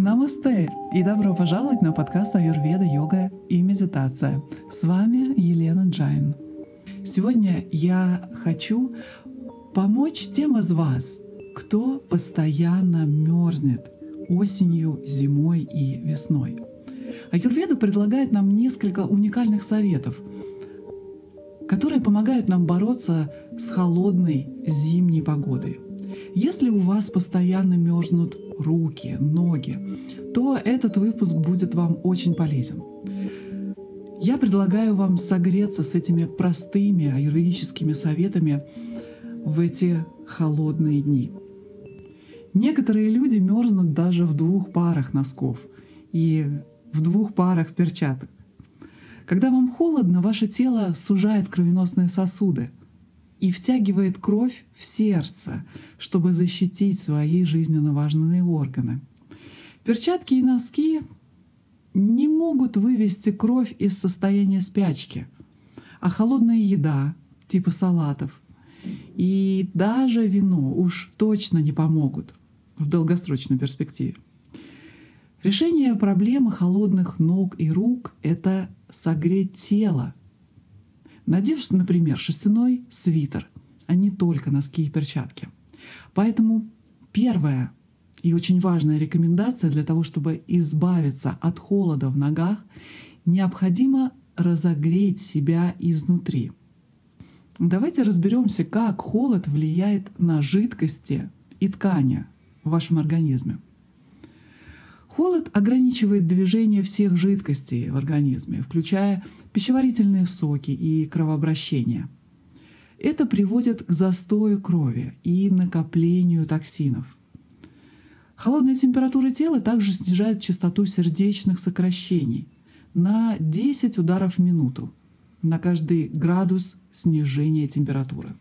Намасте и добро пожаловать на подкаст Аюрведа, йога и медитация. С вами Елена Джайн. Сегодня я хочу помочь тем из вас, кто постоянно мерзнет осенью, зимой и весной. Аюрведа предлагает нам несколько уникальных советов, которые помогают нам бороться с холодной зимней погодой. Если у вас постоянно мерзнут руки, ноги, то этот выпуск будет вам очень полезен. Я предлагаю вам согреться с этими простыми аюрведическими советами в эти холодные дни. Некоторые люди мерзнут даже в двух парах носков и в двух парах перчаток. Когда вам холодно, ваше тело сужает кровеносные сосуды и втягивает кровь в сердце, чтобы защитить свои жизненно важные органы. Перчатки и носки не могут вывести кровь из состояния спячки, а холодная еда, типа салатов, и даже вино уж точно не помогут в долгосрочной перспективе. Решение проблемы холодных ног и рук — это согреть тело. Надев, например, шерстяной свитер, а не только носки и перчатки. Поэтому первая и очень важная рекомендация для того, чтобы избавиться от холода в ногах, необходимо разогреть себя изнутри. Давайте разберемся, как холод влияет на жидкости и ткани в вашем организме. Холод ограничивает движение всех жидкостей в организме, включая пищеварительные соки и кровообращение. Это приводит к застою крови и накоплению токсинов. Холодная температура тела также снижает частоту сердечных сокращений на 10 ударов в минуту на каждый градус снижения температуры.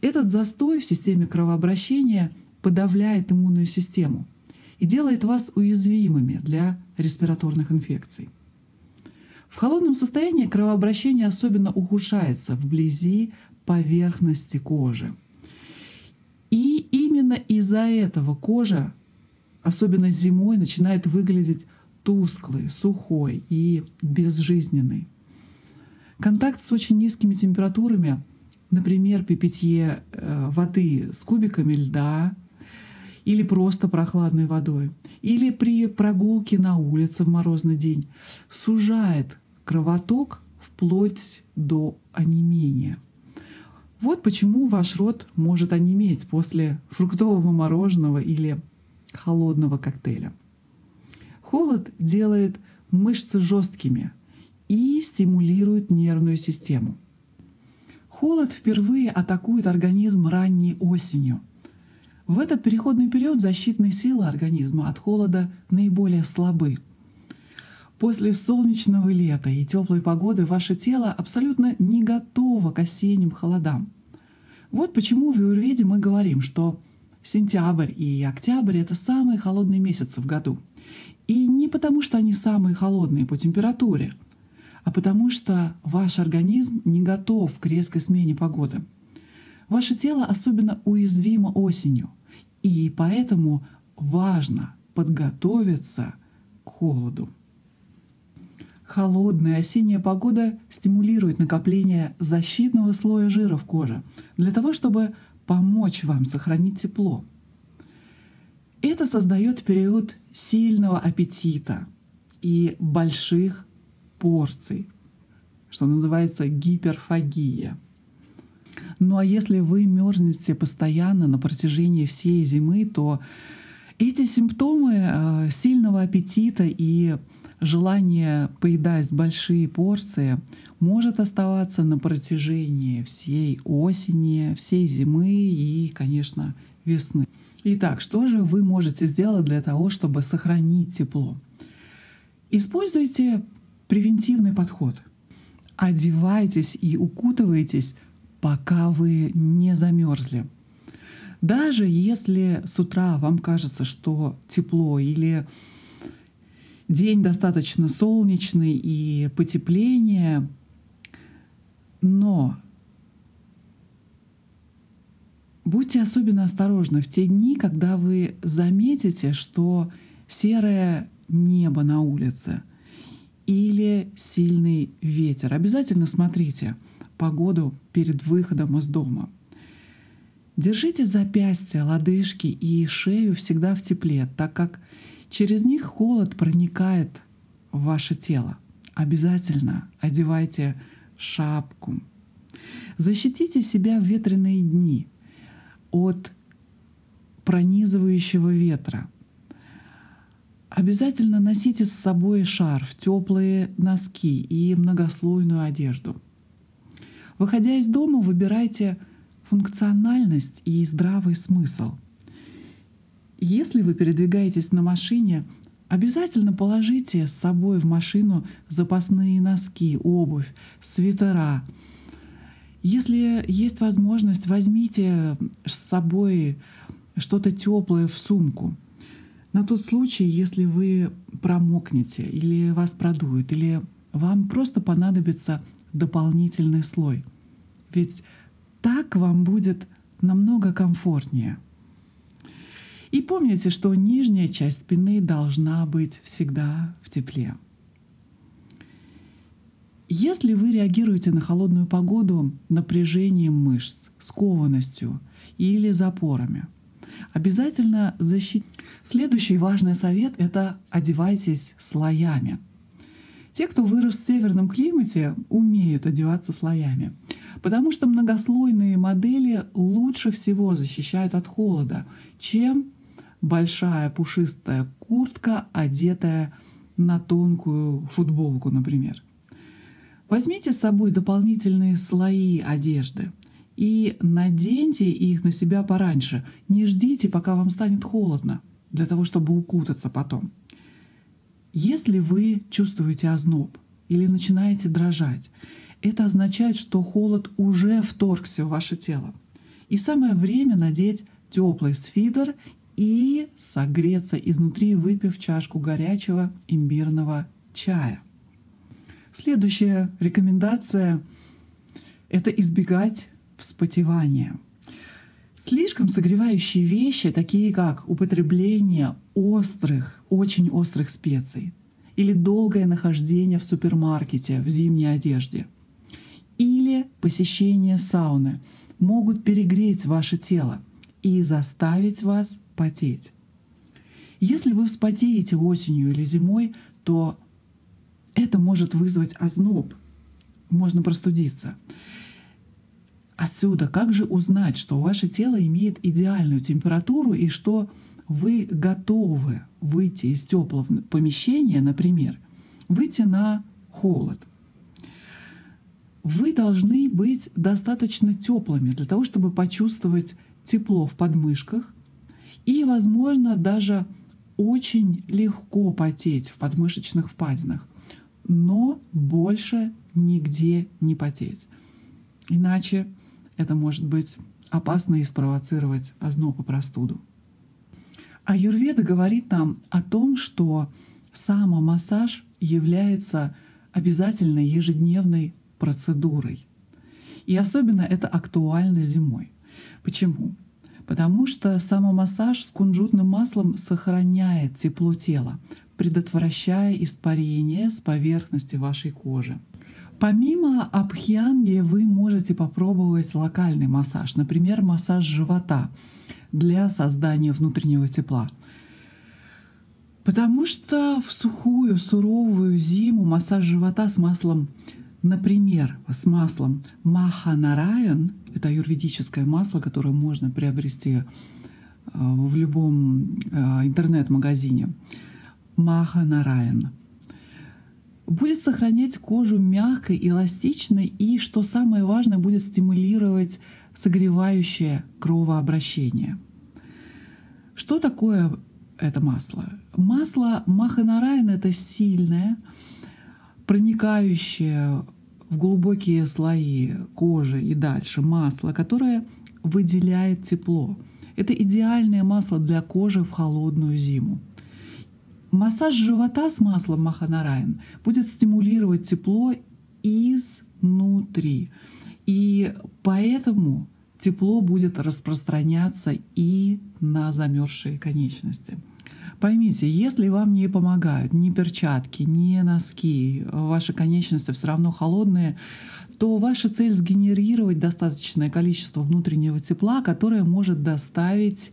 Этот застой в системе кровообращения подавляет иммунную систему – и делает вас уязвимыми для респираторных инфекций. В холодном состоянии кровообращение особенно ухудшается вблизи поверхности кожи. И именно из-за этого кожа, особенно зимой, начинает выглядеть тусклой, сухой и безжизненной. Контакт с очень низкими температурами, например, при питье э, воды с кубиками льда или просто прохладной водой, или при прогулке на улице в морозный день, сужает кровоток вплоть до онемения. Вот почему ваш рот может онеметь после фруктового мороженого или холодного коктейля. Холод делает мышцы жесткими и стимулирует нервную систему. Холод впервые атакует организм ранней осенью – в этот переходный период защитные силы организма от холода наиболее слабы. После солнечного лета и теплой погоды ваше тело абсолютно не готово к осенним холодам. Вот почему в Юрведе мы говорим, что сентябрь и октябрь — это самые холодные месяцы в году. И не потому, что они самые холодные по температуре, а потому что ваш организм не готов к резкой смене погоды. Ваше тело особенно уязвимо осенью. И поэтому важно подготовиться к холоду. Холодная осенняя погода стимулирует накопление защитного слоя жира в коже для того, чтобы помочь вам сохранить тепло. Это создает период сильного аппетита и больших порций, что называется гиперфагия – ну а если вы мерзнете постоянно на протяжении всей зимы, то эти симптомы э, сильного аппетита и желание поедать большие порции может оставаться на протяжении всей осени, всей зимы и, конечно, весны. Итак, что же вы можете сделать для того, чтобы сохранить тепло? Используйте превентивный подход. Одевайтесь и укутывайтесь пока вы не замерзли. Даже если с утра вам кажется, что тепло или день достаточно солнечный и потепление, но будьте особенно осторожны в те дни, когда вы заметите, что серое небо на улице или сильный ветер. Обязательно смотрите погоду перед выходом из дома. Держите запястья, лодыжки и шею всегда в тепле, так как через них холод проникает в ваше тело. Обязательно одевайте шапку. Защитите себя в ветреные дни от пронизывающего ветра. Обязательно носите с собой шарф, теплые носки и многослойную одежду. Выходя из дома, выбирайте функциональность и здравый смысл. Если вы передвигаетесь на машине, обязательно положите с собой в машину запасные носки, обувь, свитера. Если есть возможность, возьмите с собой что-то теплое в сумку. На тот случай, если вы промокнете или вас продует, или вам просто понадобится дополнительный слой. Ведь так вам будет намного комфортнее. И помните, что нижняя часть спины должна быть всегда в тепле. Если вы реагируете на холодную погоду напряжением мышц, скованностью или запорами – обязательно защитить. Следующий важный совет — это одевайтесь слоями. Те, кто вырос в северном климате, умеют одеваться слоями, потому что многослойные модели лучше всего защищают от холода, чем большая пушистая куртка, одетая на тонкую футболку, например. Возьмите с собой дополнительные слои одежды и наденьте их на себя пораньше. Не ждите, пока вам станет холодно, для того, чтобы укутаться потом. Если вы чувствуете озноб или начинаете дрожать, это означает, что холод уже вторгся в ваше тело. И самое время надеть теплый свитер и согреться изнутри, выпив чашку горячего имбирного чая. Следующая рекомендация — это избегать вспотевания. Слишком согревающие вещи, такие как употребление острых, очень острых специй или долгое нахождение в супермаркете в зимней одежде или посещение сауны, могут перегреть ваше тело и заставить вас потеть. Если вы вспотеете осенью или зимой, то это может вызвать озноб, можно простудиться. Отсюда как же узнать, что ваше тело имеет идеальную температуру и что вы готовы выйти из теплого помещения, например, выйти на холод. Вы должны быть достаточно теплыми для того, чтобы почувствовать тепло в подмышках и, возможно, даже очень легко потеть в подмышечных впадинах, но больше нигде не потеть. Иначе это может быть опасно и спровоцировать озноб и простуду. А Юрведа говорит нам о том, что самомассаж является обязательной ежедневной процедурой. И особенно это актуально зимой. Почему? Потому что самомассаж с кунжутным маслом сохраняет тепло тела, предотвращая испарение с поверхности вашей кожи. Помимо абхьянги вы можете попробовать локальный массаж, например, массаж живота для создания внутреннего тепла. Потому что в сухую, суровую зиму массаж живота с маслом, например, с маслом Маханараян, это аюрведическое масло, которое можно приобрести э, в любом э, интернет-магазине, Маханараян – будет сохранять кожу мягкой, эластичной и, что самое важное, будет стимулировать согревающее кровообращение. Что такое это масло? Масло Маханарайн — это сильное, проникающее в глубокие слои кожи и дальше масло, которое выделяет тепло. Это идеальное масло для кожи в холодную зиму. Массаж живота с маслом Маханарайн будет стимулировать тепло изнутри. И поэтому тепло будет распространяться и на замерзшие конечности. Поймите, если вам не помогают ни перчатки, ни носки, ваши конечности все равно холодные, то ваша цель сгенерировать достаточное количество внутреннего тепла, которое может доставить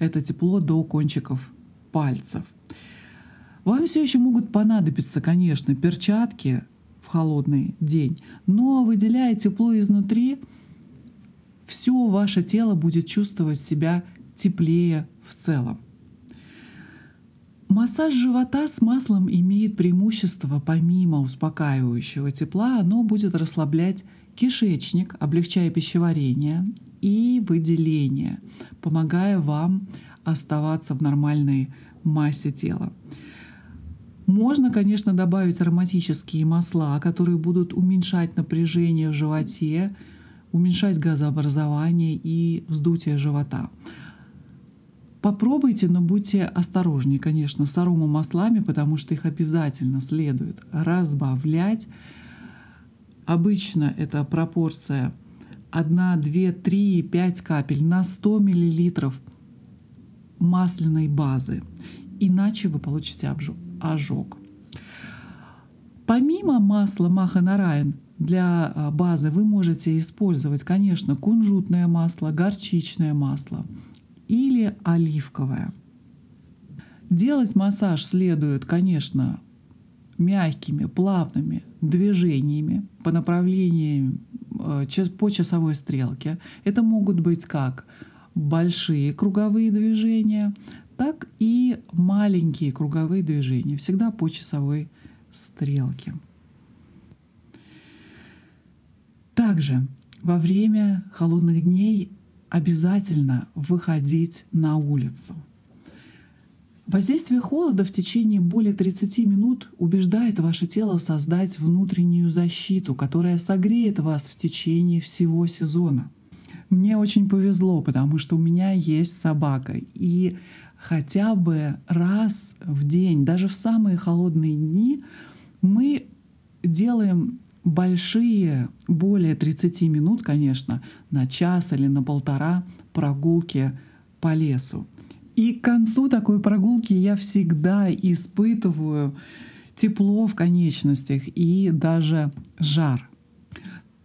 это тепло до кончиков пальцев. Вам все еще могут понадобиться, конечно, перчатки в холодный день, но выделяя тепло изнутри, все ваше тело будет чувствовать себя теплее в целом. Массаж живота с маслом имеет преимущество, помимо успокаивающего тепла, оно будет расслаблять кишечник, облегчая пищеварение и выделение, помогая вам оставаться в нормальной массе тела. Можно, конечно, добавить ароматические масла, которые будут уменьшать напряжение в животе, уменьшать газообразование и вздутие живота. Попробуйте, но будьте осторожнее, конечно, с аромамаслами, потому что их обязательно следует разбавлять. Обычно это пропорция 1, 2, 3, 5 капель на 100 мл масляной базы. Иначе вы получите ожог. Помимо масла Маханараин для а, базы вы можете использовать, конечно, кунжутное масло, горчичное масло – или оливковое. Делать массаж следует, конечно, мягкими, плавными движениями по направлению э, по часовой стрелке. Это могут быть как большие круговые движения, так и маленькие круговые движения, всегда по часовой стрелке. Также во время холодных дней обязательно выходить на улицу. Воздействие холода в течение более 30 минут убеждает ваше тело создать внутреннюю защиту, которая согреет вас в течение всего сезона. Мне очень повезло, потому что у меня есть собака. И хотя бы раз в день, даже в самые холодные дни, мы делаем большие, более 30 минут, конечно, на час или на полтора прогулки по лесу. И к концу такой прогулки я всегда испытываю тепло в конечностях и даже жар.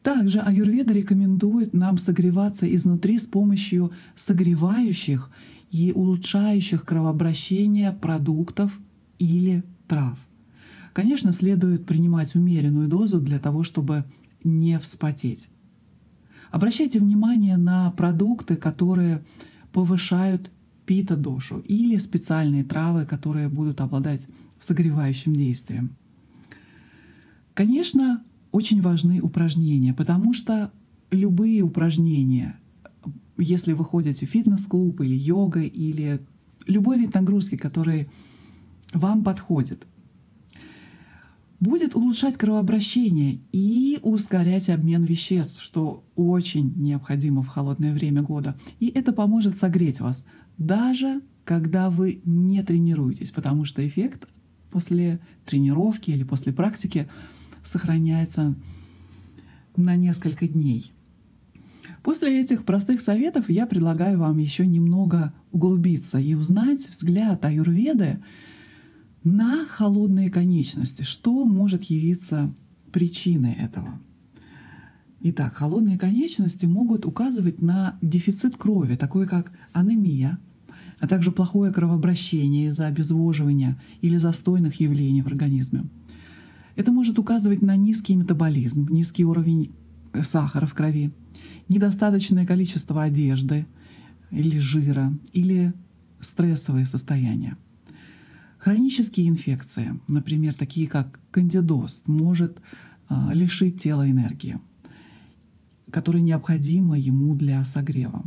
Также аюрведа рекомендует нам согреваться изнутри с помощью согревающих и улучшающих кровообращение продуктов или трав. Конечно, следует принимать умеренную дозу для того, чтобы не вспотеть. Обращайте внимание на продукты, которые повышают пита-дошу или специальные травы, которые будут обладать согревающим действием. Конечно, очень важны упражнения, потому что любые упражнения, если вы ходите в фитнес-клуб или йога, или любой вид нагрузки, который вам подходит, будет улучшать кровообращение и ускорять обмен веществ, что очень необходимо в холодное время года. И это поможет согреть вас, даже когда вы не тренируетесь, потому что эффект после тренировки или после практики сохраняется на несколько дней. После этих простых советов я предлагаю вам еще немного углубиться и узнать взгляд аюрведы на холодные конечности. Что может явиться причиной этого? Итак, холодные конечности могут указывать на дефицит крови, такой как анемия, а также плохое кровообращение из-за обезвоживания или застойных явлений в организме. Это может указывать на низкий метаболизм, низкий уровень э, сахара в крови, недостаточное количество одежды или жира, или стрессовые состояния. Хронические инфекции, например, такие как кандидоз, может а, лишить тела энергии, которая необходима ему для согрева.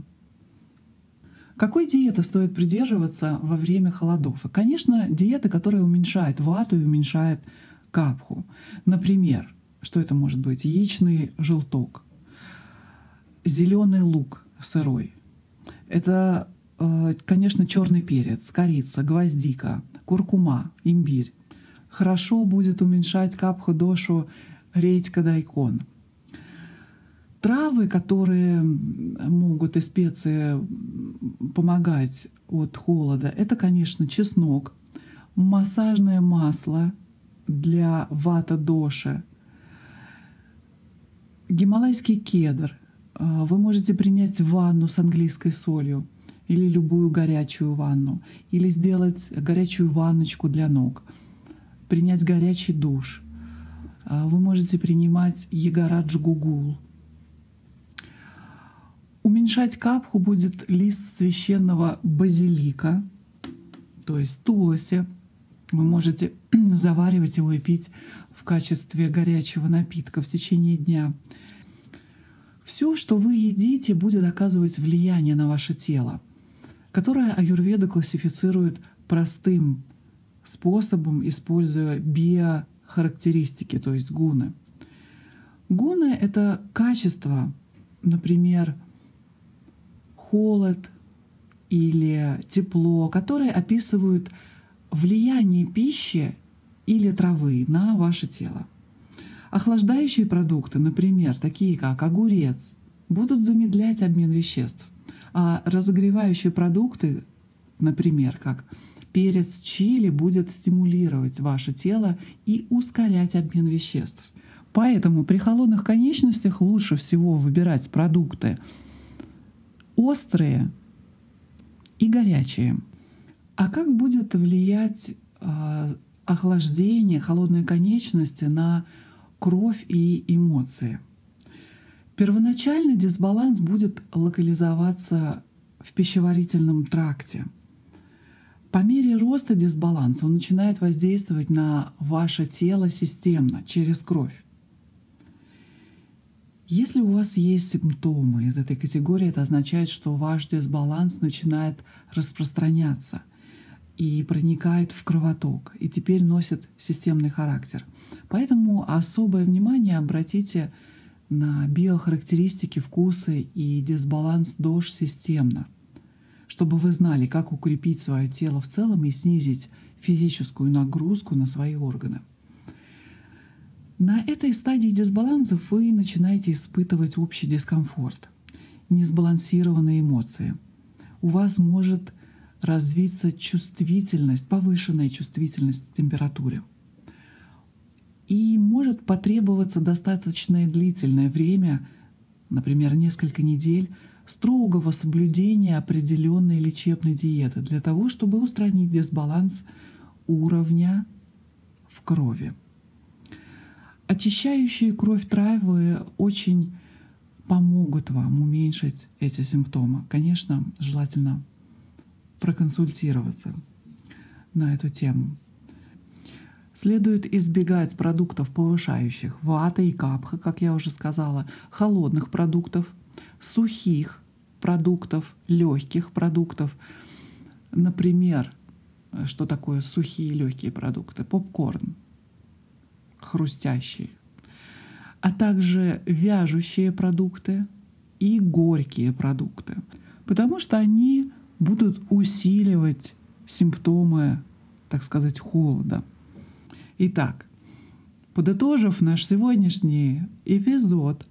Какой диеты стоит придерживаться во время холодов? Конечно, диета, которая уменьшает вату и уменьшает капху. Например, что это может быть? Яичный желток, зеленый лук сырой. Это, а, конечно, черный перец, корица, гвоздика, куркума, имбирь. Хорошо будет уменьшать капху дошу редька дайкон. Травы, которые могут и специи помогать от холода, это, конечно, чеснок, массажное масло для вата доши, гималайский кедр. А, вы можете принять ванну с английской солью или любую горячую ванну, или сделать горячую ванночку для ног, принять горячий душ. А, вы можете принимать ягорадж гугул — Уменьшать капху будет лист священного базилика, то есть тулоси. Вы можете заваривать его и пить в качестве горячего напитка в течение дня. Все, что вы едите, будет оказывать влияние на ваше тело, которое аюрведа классифицирует простым способом, используя биохарактеристики, то есть гуны. Гуны — это качество, например, холод или тепло, которые описывают влияние пищи или травы на ваше тело. Охлаждающие продукты, например, такие как огурец, будут замедлять обмен веществ, а разогревающие продукты, например, как перец чили, будет стимулировать ваше тело и ускорять обмен веществ. Поэтому при холодных конечностях лучше всего выбирать продукты острые и горячие. А как будет влиять э, охлаждение, холодные конечности на кровь и эмоции? Первоначальный дисбаланс будет локализоваться в пищеварительном тракте. По мере роста дисбаланса он начинает воздействовать на ваше тело системно, через кровь. Если у вас есть симптомы из этой категории, это означает, что ваш дисбаланс начинает распространяться и проникает в кровоток, и теперь носит системный характер. Поэтому особое внимание обратите на биохарактеристики, вкусы и дисбаланс ДОЖ системно, чтобы вы знали, как укрепить свое тело в целом и снизить физическую нагрузку на свои органы. На этой стадии дисбаланса вы начинаете испытывать общий дискомфорт, несбалансированные эмоции. У вас может развиться чувствительность, повышенная чувствительность к температуре. И может потребоваться достаточно длительное время, например, несколько недель, строгого соблюдения определенной лечебной диеты для того, чтобы устранить дисбаланс уровня в крови. Очищающие кровь травы очень помогут вам уменьшить эти симптомы. Конечно, желательно проконсультироваться на эту тему. Следует избегать продуктов, повышающих вата и капха, как я уже сказала, холодных продуктов, сухих продуктов, легких продуктов. Например, что такое сухие легкие продукты? Попкорн, хрустящий, а также вяжущие продукты и горькие продукты, потому что они будут усиливать симптомы, так сказать, холода. Итак, подытожив наш сегодняшний эпизод,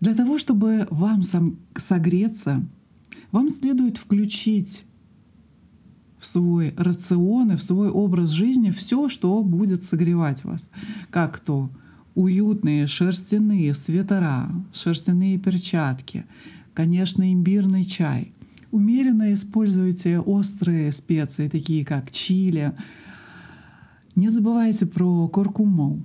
для того, чтобы вам согреться, вам следует включить в свой рацион и в свой образ жизни все, что будет согревать вас. Как то уютные шерстяные свитера, шерстяные перчатки, конечно, имбирный чай. Умеренно используйте острые специи, такие как чили. Не забывайте про куркуму,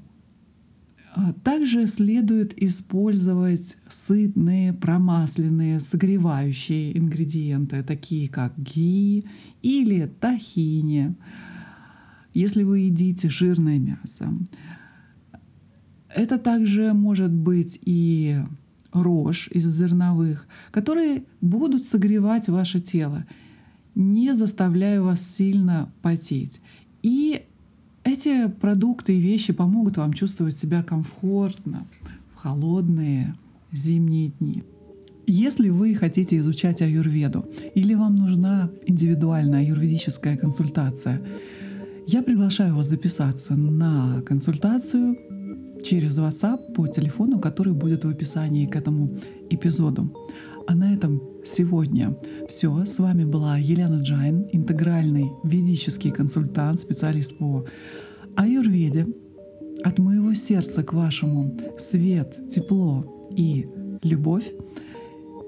а также следует использовать сытные, промасленные, согревающие ингредиенты, такие как ги или тахини, если вы едите жирное мясо. Это также может быть и рожь из зерновых, которые будут согревать ваше тело, не заставляя вас сильно потеть. И эти продукты и вещи помогут вам чувствовать себя комфортно в холодные зимние дни. Если вы хотите изучать аюрведу или вам нужна индивидуальная аюрведическая консультация, я приглашаю вас записаться на консультацию через WhatsApp по телефону, который будет в описании к этому эпизоду. А на этом сегодня все. С вами была Елена Джайн, интегральный ведический консультант, специалист по аюрведе. От моего сердца к вашему свет, тепло и любовь.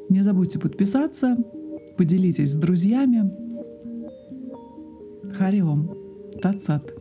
Не забудьте подписаться, поделитесь с друзьями. Хариом, Тацат.